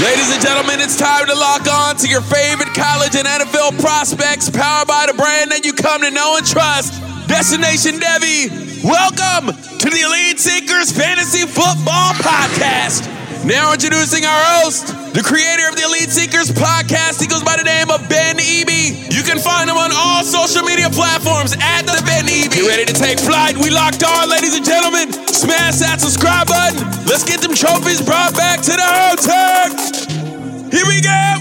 Ladies and gentlemen, it's time to lock on to your favorite college and NFL prospects, powered by the brand that you come to know and trust. Destination Devy, welcome to the Elite Seekers Fantasy Football Podcast. Now introducing our host, the creator of the Elite Seekers podcast. He goes by the name of Ben Eby. You can find him on all social media platforms at the Ben Eby. Get ready to take flight. We locked on, ladies and gentlemen. Smash that subscribe button. Let's get them trophies brought back to the hotel. Here we go.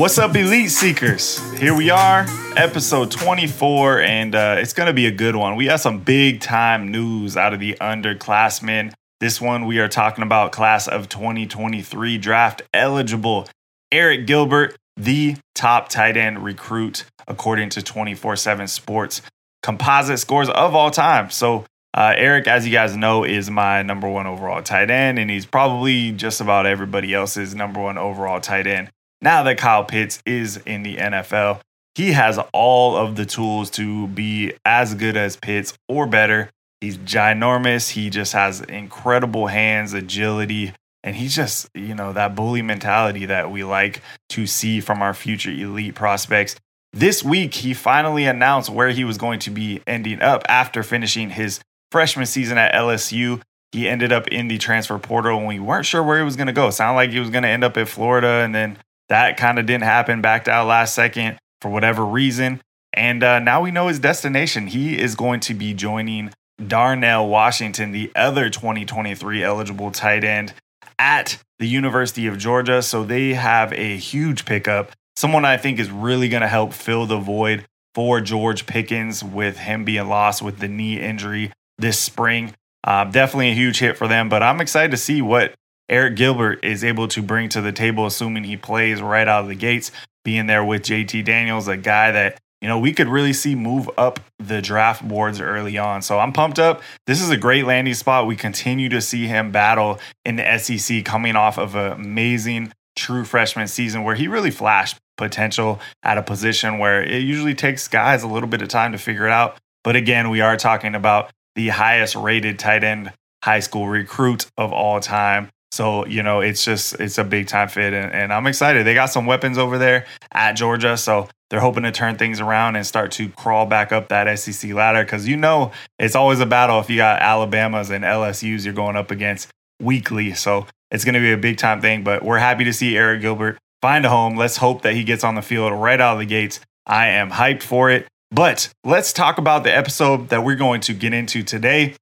What's up, Elite Seekers? Here we are, episode 24, and uh, it's going to be a good one. We have some big time news out of the underclassmen. This one, we are talking about class of 2023 draft eligible Arik Gilbert, the top tight end recruit, according to 24 7 Sports composite scores of all time. So, uh, Arik, as you guys know, is my number one overall tight end, and he's probably just about everybody else's number one overall tight end. Now that Kyle Pitts is in the NFL, he has all of the tools to be as good as Pitts or better. He's ginormous. He just has incredible hands, agility, and he's just, you know, that bully mentality that we like to see from our future elite prospects. This week, he finally announced where he was going to be ending up after finishing his freshman season at LSU. He ended up in the transfer portal and we weren't sure where he was going to go. It sounded like he was going to end up at Florida, and then that kind of didn't happen, backed out last second for whatever reason. And uh, now we know his destination. He is going to be joining Darnell Washington, the other 2023 eligible tight end at the University of Georgia. So they have a huge pickup. Someone I think is really going to help fill the void for George Pickens with him being lost with the knee injury this spring. Uh, definitely a huge hit for them, but I'm excited to see what Arik Gilbert is able to bring to the table, assuming he plays right out of the gates, being there with JT Daniels, a guy that you know, we could really see move up the draft boards early on. So I'm pumped up. This is a great landing spot. We continue to see him battle in the SEC coming off of an amazing true freshman season where he really flashed potential at a position where it usually takes guys a little bit of time to figure it out. But again, we are talking about the highest rated tight end high school recruit of all time. So, you know, it's just, it's a big time fit. And, and, I'm excited. They got some weapons over there at Georgia. So they're hoping to turn things around and start to crawl back up that SEC ladder. Cause you know, it's always a battle if you got Alabama's and LSU's you're going up against weekly. So it's going to be a big time thing. But we're happy to see Arik Gilbert find a home. Let's hope that he gets on the field right out of the gates. I am hyped for it. But let's talk about the episode that we're going to get into today.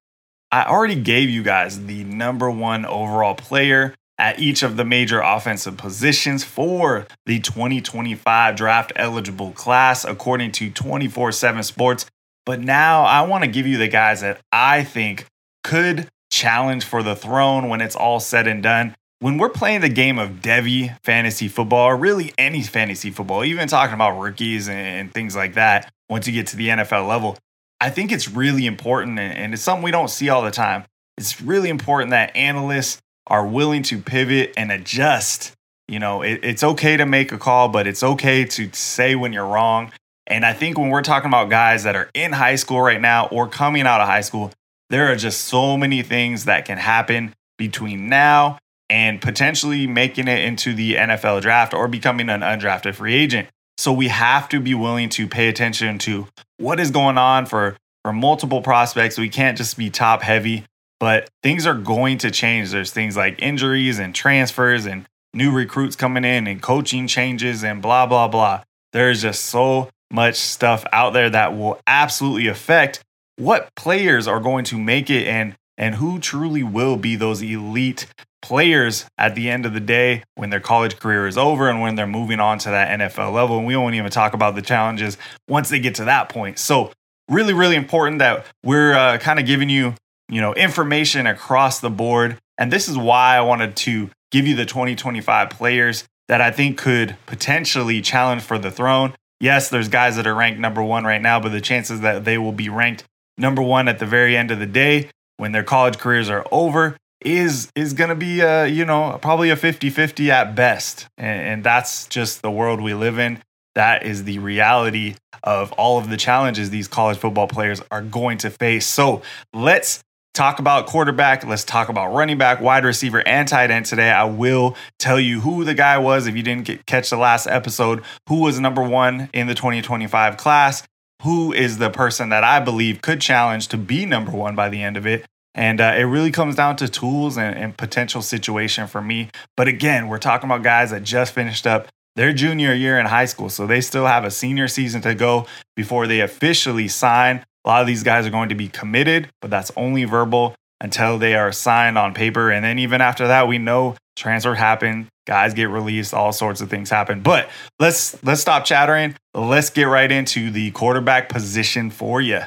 I already gave you guys the number one overall player at each of the major offensive positions for the 2025 draft eligible class, according to 24 7 Sports. But now I want to give you the guys that I think could challenge for the throne when it's all said and done. When we're playing the game of Devy fantasy football, or really any fantasy football, even talking about rookies and things like that, once you get to the NFL level, I think it's really important, and it's something we don't see all the time. It's really important that analysts are willing to pivot and adjust. You know, it, it's okay to make a call, but it's okay to say when you're wrong. And I think when we're talking about guys that are in high school right now or coming out of high school, there are just so many things that can happen between now and potentially making it into the NFL draft or becoming an undrafted free agent. So we have to be willing to pay attention to what is going on for for multiple prospects. We can't just be top heavy, but things are going to change. There's things like injuries and transfers and new recruits coming in and coaching changes and blah blah blah. There's just so much stuff out there that will absolutely affect what players are going to make it and and who truly will be those elite players at the end of the day when their college career is over and when they're moving on to that NFL level. And we won't even talk about the challenges once they get to that point. So, really, really important that we're uh, kind of giving you, you know, information across the board. And this is why I wanted to give you the 2025 players that I think could potentially challenge for the throne. Yes, there's guys that are ranked number one right now, but the chances that they will be ranked number one at the very end of the day when their college careers are over is is going to be a you know probably a 50-50 at best. And, and that's just the world we live in. That is the reality of all of the challenges these college football players are going to face. So let's talk about quarterback. Let's talk about running back wide receiver and tight end today. I will tell you who the guy was. If you didn't get, catch the last episode who was number one in the 2025 class who is the person that i believe could challenge to be number one by the end of it and uh, it really comes down to tools and, and potential situation for me. But again, we're talking about guys that just finished up their junior year in high school. So they still have a senior season to go before they officially sign. A lot of these guys are going to be committed, but that's only verbal until they are signed on paper. And then even after that, we know transfer happen, guys get released, all sorts of things happen. But let's let's stop chattering. Let's get right into the quarterback position for you.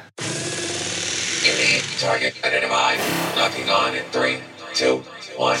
Target identified. Locking on in three, two, one.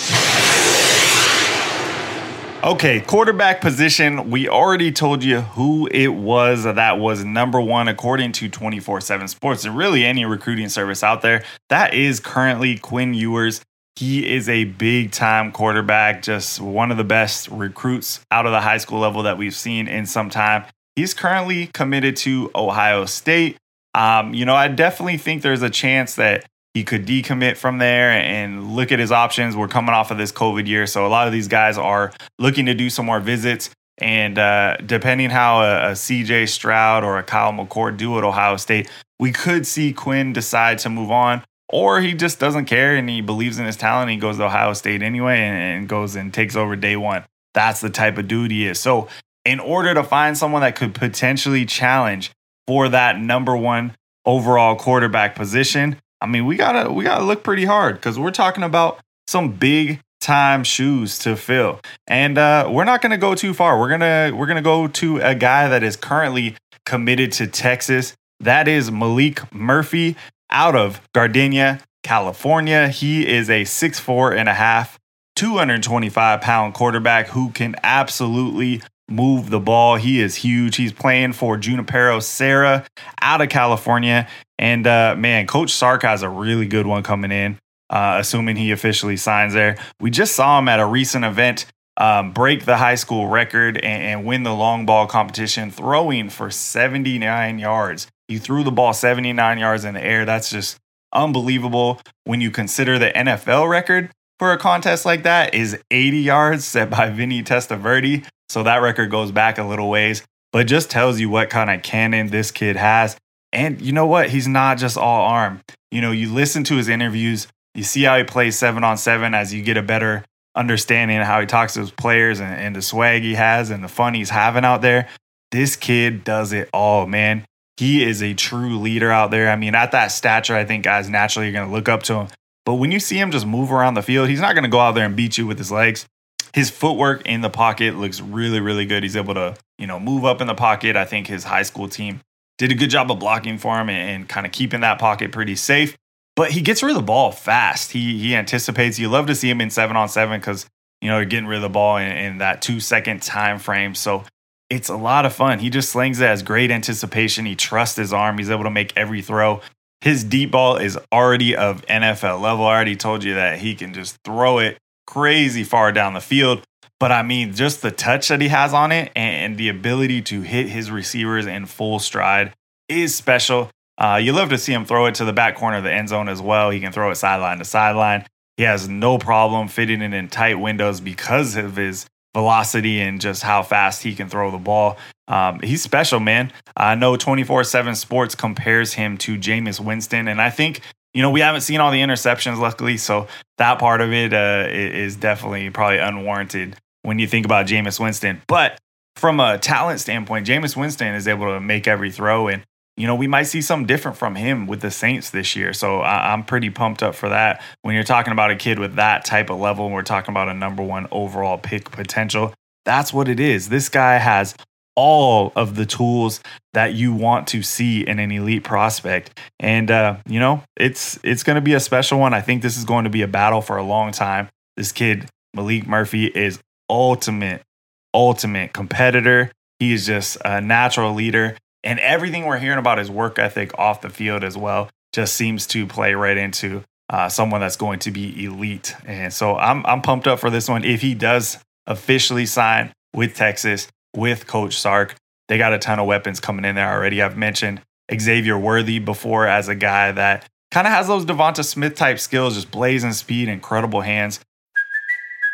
Okay, quarterback position. We already told you who it was that was number one according to 24 7 Sports and really any recruiting service out there. That is currently Quinn Ewers. He is a big time quarterback, just one of the best recruits out of the high school level that we've seen in some time. He's currently committed to Ohio State. Um, you know, I definitely think there's a chance that he could decommit from there and look at his options. We're coming off of this COVID year, so a lot of these guys are looking to do some more visits. And uh, depending how a, a, CJ Stroud or a Kyle McCord do at Ohio State, we could see Quinn decide to move on, or he just doesn't care and he believes in his talent. He goes to Ohio State anyway and, and goes and takes over day one. That's the type of dude he is. So, in order to find someone that could potentially challenge for that number one overall quarterback position, I mean, we gotta we gotta look pretty hard because we're talking about some big time shoes to fill, and uh, we're not gonna go too far. We're gonna we're gonna go to a guy that is currently committed to Texas. That is Maalik Murphy out of Gardena, California. He is a six four and a half, 225 pound quarterback who can absolutely move the ball. He is huge. He's playing for Junipero Serra out of California. And uh, man, Coach Sark has a really good one coming in, uh, assuming he officially signs there. We just saw him at a recent event um, break the high school record and, and win the long ball competition, throwing for 79 yards. He threw the ball 79 yards in the air. That's just unbelievable when you consider the NFL record for a contest like that is 80 yards set by Vinny Testaverde. So that record goes back a little ways, but just tells you what kind of cannon this kid has. And you know what? He's not just all arm. You know, you listen to his interviews, you see how he plays seven on seven as you get a better understanding of how he talks to his players and, and the swag he has and the fun he's having out there. This kid does it all, man. He is a true leader out there. I mean, at that stature, I think guys naturally are going to look up to him. But when you see him just move around the field, he's not going to go out there and beat you with his legs his footwork in the pocket looks really, really good. He's able to, you know, move up in the pocket. I think his high school team did a good job of blocking for him and, and kind of keeping that pocket pretty safe. But he gets rid of the ball fast. He he anticipates. You love to see him in seven on seven because you know you're getting rid of the ball in, in that two second time frame. So it's a lot of fun. He just slings it as great anticipation. He trusts his arm. He's able to make every throw. His deep ball is already of NFL level. I already told you that he can just throw it crazy far down the field. But I mean, just the touch that he has on it and, the ability to hit his receivers in full stride is special. Uh, you love to see him throw it to the back corner of the end zone as well. He can throw it sideline to sideline. He has no problem fitting it in tight windows because of his velocity and just how fast he can throw the ball. Um, he's special, man. I know 24 7 Sports compares him to Jameis Winston. And I think, you know, we haven't seen all the interceptions, luckily. So that part of it uh, is definitely probably unwarranted when you think about Jameis Winston. But from a talent standpoint, Jameis Winston is able to make every throw. And, you know, we might see something different from him with the Saints this year. So I- am pretty pumped up for that. When you're talking about a kid with that type of level, and we're talking about a number one overall pick potential, that's what it is. This guy has all of the tools that you want to see in an elite prospect and uh, you know it's it's going to be a special one i think this is going to be a battle for a long time this kid maalik murphy is ultimate, ultimate competitor. He is just a natural leader. And everything we're hearing about his work ethic off the field as well just seems to play right into uh, someone that's going to be elite. And so I'm, I'm pumped up for this one. If he does officially sign with Texas, with Coach Sark, they got a ton of weapons coming in there already. I've mentioned Xavier Worthy before as a guy that kind of has those Devonta Smith type skills, just blazing speed, incredible hands.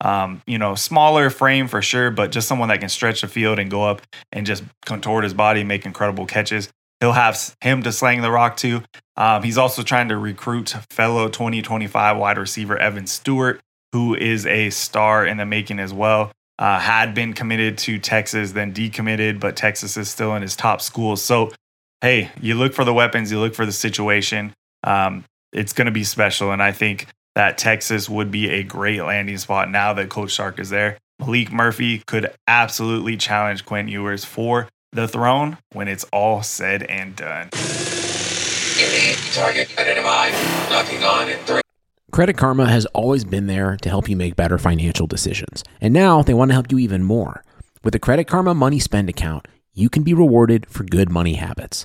Um, you know, smaller frame for sure, but just someone that can stretch the field and go up and just contort his body, make incredible catches. He'll have him to slang the rock too. Um, he's also trying to recruit fellow 2025 wide receiver Evan Stewart, who is a star in the making as well. Uh, had been committed to Texas, then decommitted, but Texas is still in his top schools. So, hey, you look for the weapons, you look for the situation. Um, it's going to be special. And I think that Texas would be a great landing spot now that Coach Sark is there. Maalik Murphy could absolutely challenge Quinn Ewers for the throne when it's all said and done. target identified. Locking on in three. Credit Karma has always been there to help you make better financial decisions. And now they want to help you even more. With the Credit Karma Money Spend account, you can be rewarded for good money habits.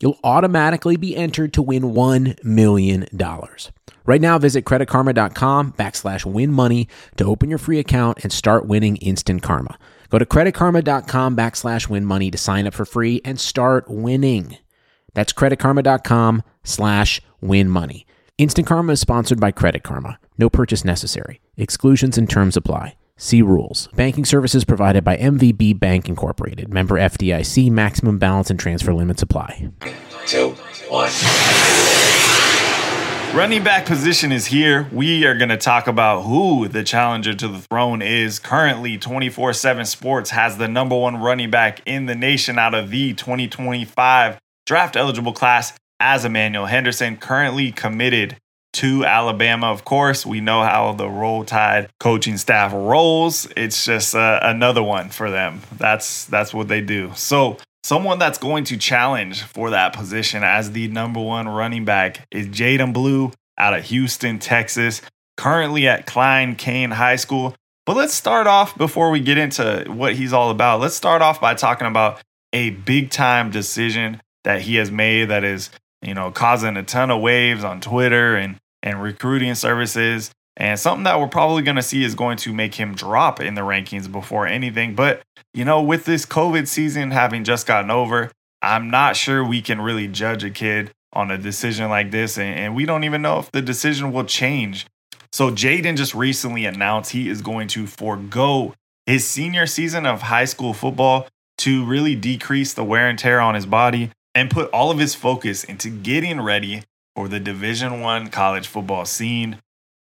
you'll automatically be entered to win $1 million. Right now, visit creditkarma.com backslash win money to open your free account and start winning instant karma. Go to creditkarma.com backslash win money to sign up for free and start winning. That's creditkarma.com slash win money. Instant Karma is sponsored by Credit Karma. No purchase necessary. Exclusions and terms apply. See rules. Banking services provided by MVB Bank Incorporated. Member FDIC. Maximum balance and transfer limits apply. Two, one. Running back position is here. We are going to talk about who the challenger to the throne is. Currently, 24 7 Sports has the number one running back in the nation out of the 2025 draft eligible class as Emmanuel Henderson, currently committed to Alabama. Of course, we know how the Roll Tide coaching staff rolls. It's just uh, another one for them. That's that's what they do. So Someone that's going to challenge for that position as the number one running back is Jaydon Blue out of Houston, Texas, currently at Klein Cain High School. But let's start off before we get into what he's all about. Let's start off by talking about a big time decision that he has made that is, you know, causing a ton of waves on Twitter and and recruiting services. And something that we're probably going to see is going to make him drop in the rankings before anything. But, you know, with this COVID season having just gotten over, I'm not sure we can really judge a kid on a decision like this. And, and we don't even know if the decision will change. So, Jaydon just recently announced he is going to forego his senior season of high school football to really decrease the wear and tear on his body and put all of his focus into getting ready for the Division 1 college football scene.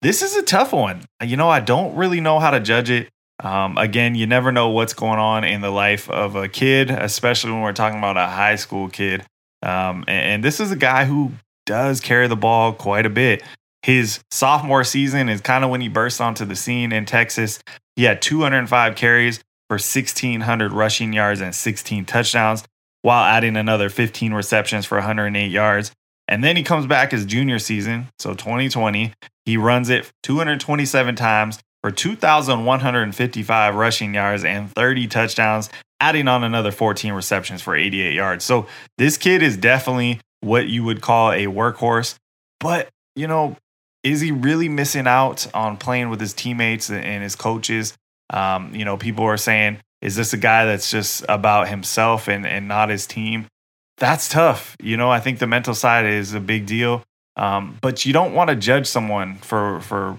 This is a tough one. You know, I don't really know how to judge it. Um, again, you never know what's going on in the life of a kid, especially when we're talking about a high school kid. Um, and, and this is a guy who does carry the ball quite a bit. His sophomore season is kind of when he burst onto the scene in Texas. He had 205 carries for 1,600 rushing yards and 16 touchdowns, while adding another 15 receptions for 108 yards. And then he comes back his junior season, so 2020. He runs it 227 times for 2,155 rushing yards and 30 touchdowns, adding on another 14 receptions for 88 yards. So this kid is definitely what you would call a workhorse. But, you know, is he really missing out on playing with his teammates and his coaches? Um, you know, people are saying, is this a guy that's just about himself and, and not his team? That's tough. You know, I think the mental side is a big deal. Um, but you don't want to judge someone for for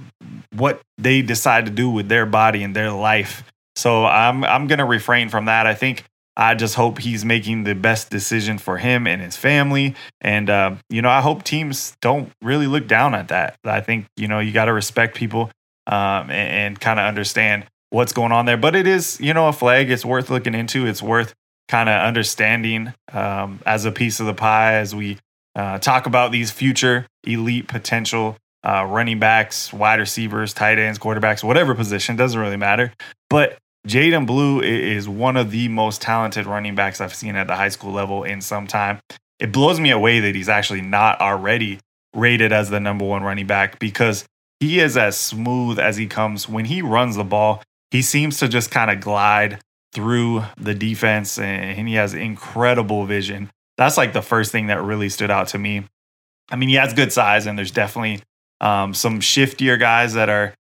what they decide to do with their body and their life. So I'm I'm gonna refrain from that. I think I just hope he's making the best decision for him and his family. And uh, you know, I hope teams don't really look down at that. I think you know you got to respect people um, and, and kind of understand what's going on there. But it is you know a flag. It's worth looking into. It's worth kind of understanding um, as a piece of the pie as we uh, talk about these future elite potential uh, running backs, wide receivers, tight ends, quarterbacks, whatever position, doesn't really matter. But Jaydon Blue is one of the most talented running backs I've seen at the high school level in some time. It blows me away that he's actually not already rated as the number one running back because he is as smooth as he comes. When he runs the ball, he seems to just kind of glide through the defense and he has incredible vision. That's like the first thing that really stood out to me. I mean, he has good size and there's definitely um, some shiftier guys that are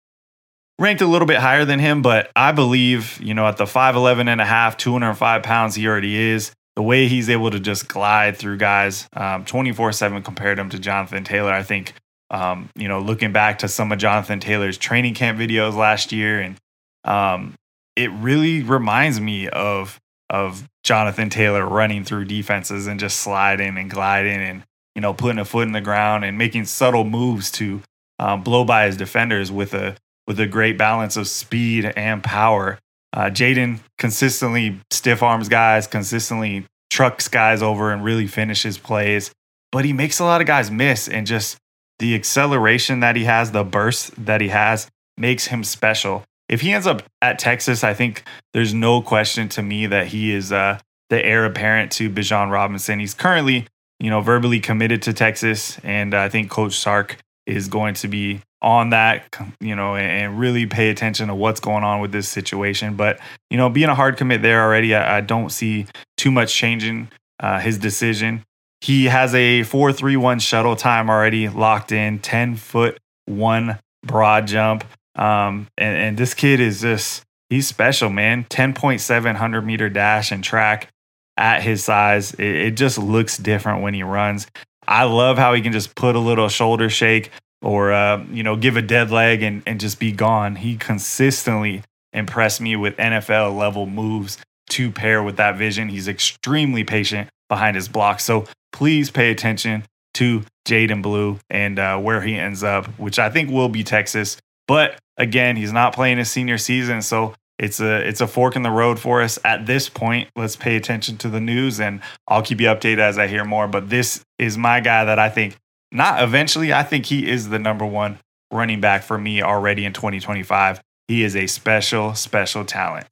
ranked a little bit higher than him, but I believe, you know, at the 5'11 and a half, 205 pounds he already is, the way he's able to just glide through guys um, 24 um, 7 compared him to Jonathan Taylor. I think, um, you know, looking back to some of Jonathan Taylor's training camp videos last year, and um, it really reminds me of of Jonathan Taylor running through defenses and just sliding and gliding and you know putting a foot in the ground and making subtle moves to um, blow by his defenders with a with a great balance of speed and power. Uh, Jaydon consistently stiff arms guys, consistently trucks guys over and really finishes plays, but he makes a lot of guys miss and just the acceleration that he has, the burst that he has makes him special. If he ends up at Texas, I think there's no question to me that he is uh, the heir apparent to Bijan Robinson. He's currently, you know, verbally committed to Texas, and I think Coach Sark is going to be on that, you know, and really pay attention to what's going on with this situation. But, you know, being a hard commit there already, I, I don't see too much changing uh, his decision. He has a 431 shuttle time already locked in, 10 foot one broad jump. Um, and, and this kid is just, he's special, man. 10.7 100 meter dash and track at his size. It, it just looks different when he runs. I love how he can just put a little shoulder shake or uh, you know give a dead leg and, and just be gone. He consistently impressed me with NFL level moves to pair with that vision. He's extremely patient behind his block. So please pay attention to Jaydon Blue and uh, where he ends up, which I think will be Texas. But again, he's not playing his senior season, so it's a it's a fork in the road for us at this point. Let's pay attention to the news, and I'll keep you updated as I hear more. But this is my guy that I think not eventually. I think he is the number one running back for me already in 2025. He is a special, special talent.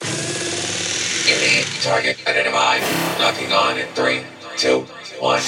Target identified. Locking on in three, two, one.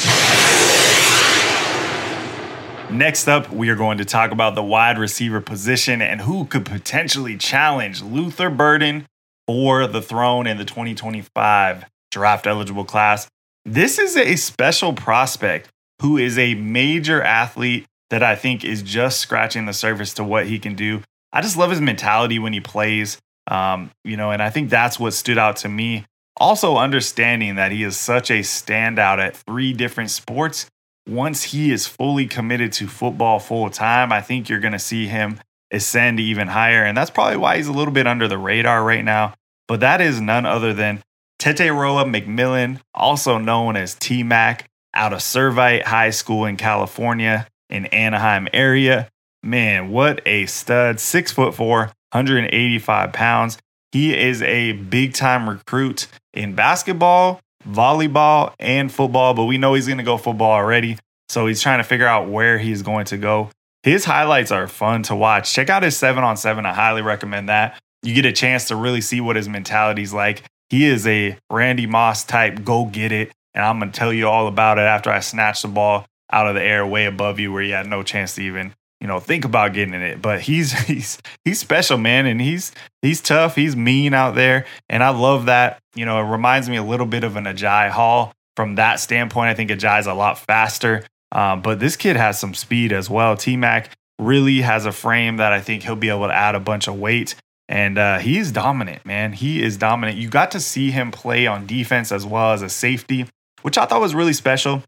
Next up, we are going to talk about the wide receiver position and who could potentially challenge Luther Burden for the throne in the 2025 draft eligible class. This is a special prospect who is a major athlete that I think is just scratching the surface to what he can do. I just love his mentality when he plays, um, you know, and I think that's what stood out to me. Also, understanding that he is such a standout at three different sports once he is fully committed to football full time, I think you're going to see him ascend even higher. And that's probably why he's a little bit under the radar right now. But that is none other than Tetairoa McMillan, also known as T Mac, out of Servite High School in California in Anaheim area. Man, what a stud. Six foot four, 185 pounds. He is a big time recruit in basketball, volleyball, and football, but we know he's going to go football already. So he's trying to figure out where he's going to go. His highlights are fun to watch. Check out his seven on seven. I highly recommend that. You get a chance to really see what his mentality is like. He is a Randy Moss type, go get it. And I'm going to tell you all about it after I snatch the ball out of the air way above you where you had no chance to even you know think about getting in it but he's he's he's special man and he's he's tough he's mean out there and i love that you know it reminds me a little bit of an ajay hall. From that standpoint i think ajay's a lot faster um, but this kid has some speed as well. T-mac really has a frame that i think he'll be able to add a bunch of weight and uh, he's dominant man. He is dominant. You got to see him play on defense as well as a safety which i thought was really special.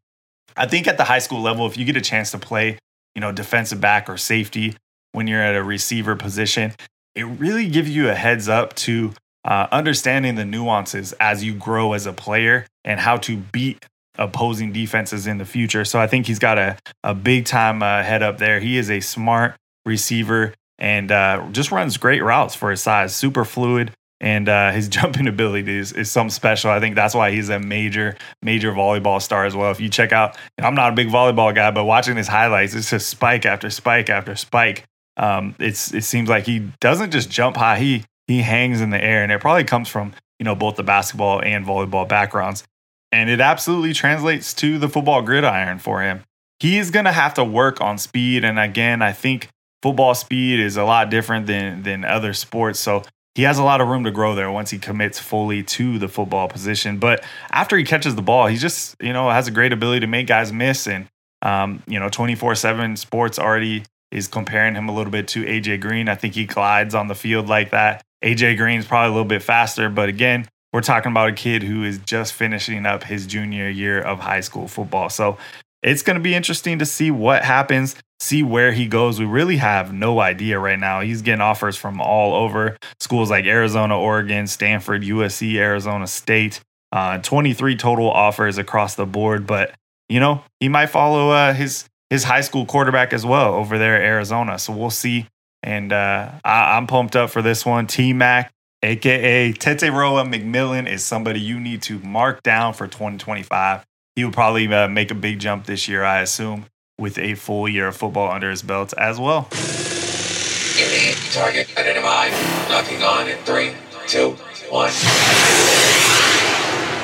I think at the high school level, if you get a chance to play, you know, defensive back or safety when you're at a receiver position, it really gives you a heads up to uh, understanding the nuances as you grow as a player and how to beat opposing defenses in the future. So I think he's got a, a big time uh, head up there. He is a smart receiver and uh, just runs great routes for his size, super fluid and uh, his jumping ability is, is something special. I think that's why he's a major, major volleyball star as well. If you check out, I'm not a big volleyball guy, but watching his highlights, it's just spike after spike after spike. Um, it's it seems like he doesn't just jump high; he he hangs in the air, and it probably comes from you know both the basketball and volleyball backgrounds, and it absolutely translates to the football gridiron for him. He's gonna have to work on speed, and again, I think football speed is a lot different than than other sports. So he has a lot of room to grow there once he commits fully to the football position. But after he catches the ball, he just, you know, has a great ability to make guys miss. And, um, you know, 24 7 sports already is comparing him a little bit to AJ Green. I think he glides on the field like that. AJ Green's probably a little bit faster. But again, we're talking about a kid who is just finishing up his junior year of high school football. So it's going to be interesting to see what happens, see where he goes. We really have no idea right now. He's getting offers from all over schools like Arizona, Oregon, Stanford, USC, Arizona State. Uh, 23 total offers across the board, but you know he might follow uh, his his high school quarterback as well over there at Arizona. So we'll see. And uh, I, am pumped up for this one. T Mac, aka Tetairoa McMillan, is somebody you need to mark down for 2025 he will probably uh, make a big jump this year, I assume, with a full year of football under his belt as well. Target identified. Locking on in three, two, one.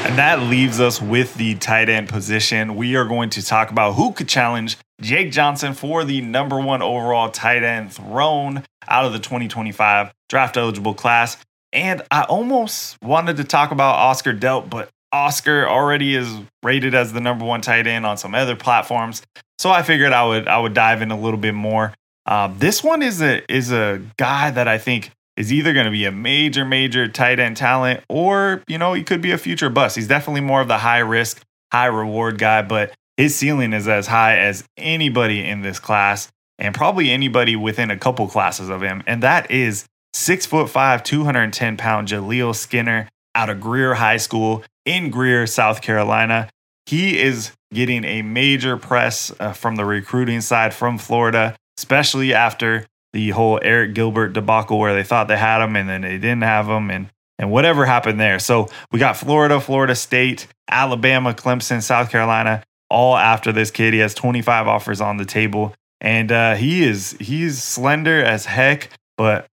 And that leaves us with the tight end position. We are going to talk about who could challenge Jake Johnson for the number one overall tight end throne out of the 2025 draft eligible class. And I almost wanted to talk about Oscar Delp, but Oscar already is rated as the number one tight end on some other platforms. So I figured I would I would dive in a little bit more. Uh, this one is a is a guy that I think is either going to be a major major tight end talent or you know he could be a future bust. He's definitely more of the high risk high reward guy, but his ceiling is as high as anybody in this class and probably anybody within a couple classes of him, and that is six foot five, 210 pound Jaleel Skinner out of Greer High School in Greer, South Carolina. He is getting a major press uh, from the recruiting side from Florida, especially after the whole Arik Gilbert debacle where they thought they had him and then they didn't have him and and whatever happened there. So we got Florida, Florida State, Alabama, Clemson, South Carolina, all after this kid. He has 25 offers on the table, and uh, he is he's slender as heck, but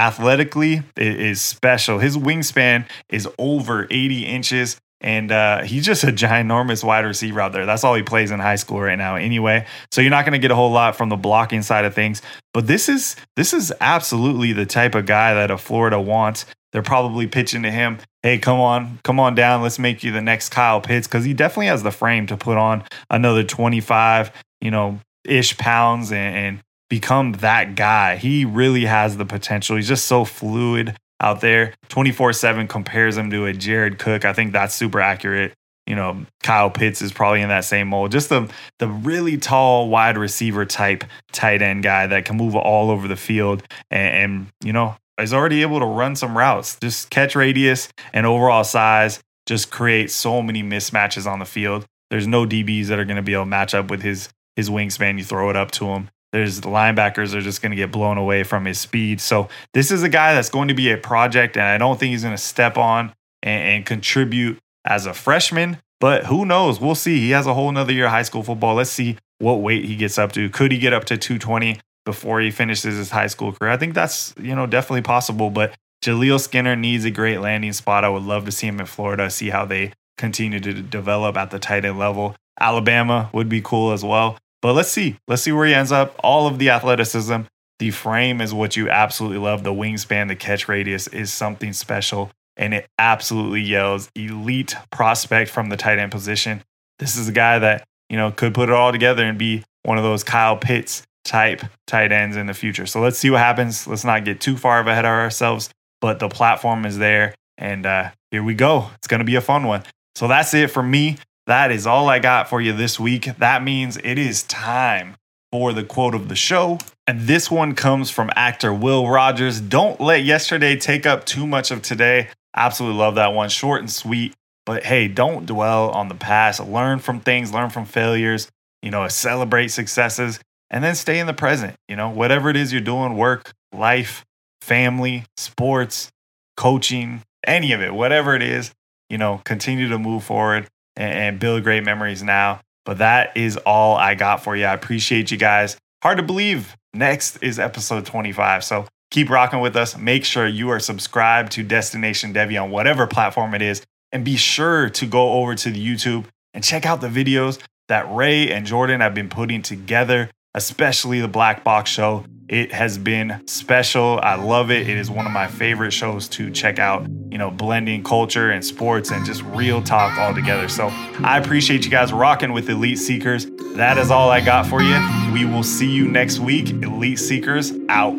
athletically is special. His wingspan is over 80 inches. And uh, he's just a ginormous wide receiver out there. That's all he plays in high school right now, anyway. So you're not going to get a whole lot from the blocking side of things. But this is this is absolutely the type of guy that a Florida wants. They're probably pitching to him, "Hey, come on, come on down. Let's make you the next Kyle Pitts," because he definitely has the frame to put on another 25, you know, ish pounds and, and become that guy. He really has the potential. He's just so fluid out there. 24 7 compares him to a Jared Cook. I think that's super accurate. You know, Kyle Pitts is probably in that same mold. Just the the really tall wide receiver type tight end guy that can move all over the field and, and you know is already able to run some routes. Just catch radius and overall size just create so many mismatches on the field. There's no DBs that are going to be able to match up with his his wingspan. You throw it up to him. There's the linebackers are just going to get blown away from his speed. So this is a guy that's going to be a project, and I don't think he's going to step on and, and contribute as a freshman. But who knows? We'll see. He has a whole nother year of high school football. Let's see what weight he gets up to. Could he get up to 220 before he finishes his high school career? I think that's you know definitely possible. But Jaleel Skinner needs a great landing spot. I would love to see him in Florida. See how they continue to develop at the tight end level. Alabama would be cool as well. But let's see. Let's see where he ends up. All of the athleticism, the frame is what you absolutely love. The wingspan, the catch radius is something special. And it absolutely yells elite prospect from the tight end position. This is a guy that, you know, could put it all together and be one of those Kyle Pitts type tight ends in the future. So let's see what happens. Let's not get too far ahead of ourselves, but the platform is there. And uh, here we go. It's going to be a fun one. So that's it for me. That is all I got for you this week. That means it is time for the quote of the show. And this one comes from actor Will Rogers. Don't let yesterday take up too much of today. Absolutely love that one. Short and sweet. But hey, don't dwell on the past. Learn from things, learn from failures, you know, celebrate successes, and then stay in the present. You know, whatever it is you're doing work, life, family, sports, coaching, any of it, whatever it is, you know, continue to move forward and, and build great memories now. But that is all I got for you. I appreciate you guys. Hard to believe. Next is episode 25. So keep rocking with us. Make sure you are subscribed to Destination Devy on whatever platform it is. And be sure to go over to the YouTube and check out the videos that Ray and Jordan have been putting together, especially the Black Box Show. It has been special. I love it. It is one of my favorite shows to check out, you know, blending culture and sports and just real talk all together. So I appreciate you guys rocking with Elite Seekers. That is all I got for you. We will see you next week. Elite Seekers out.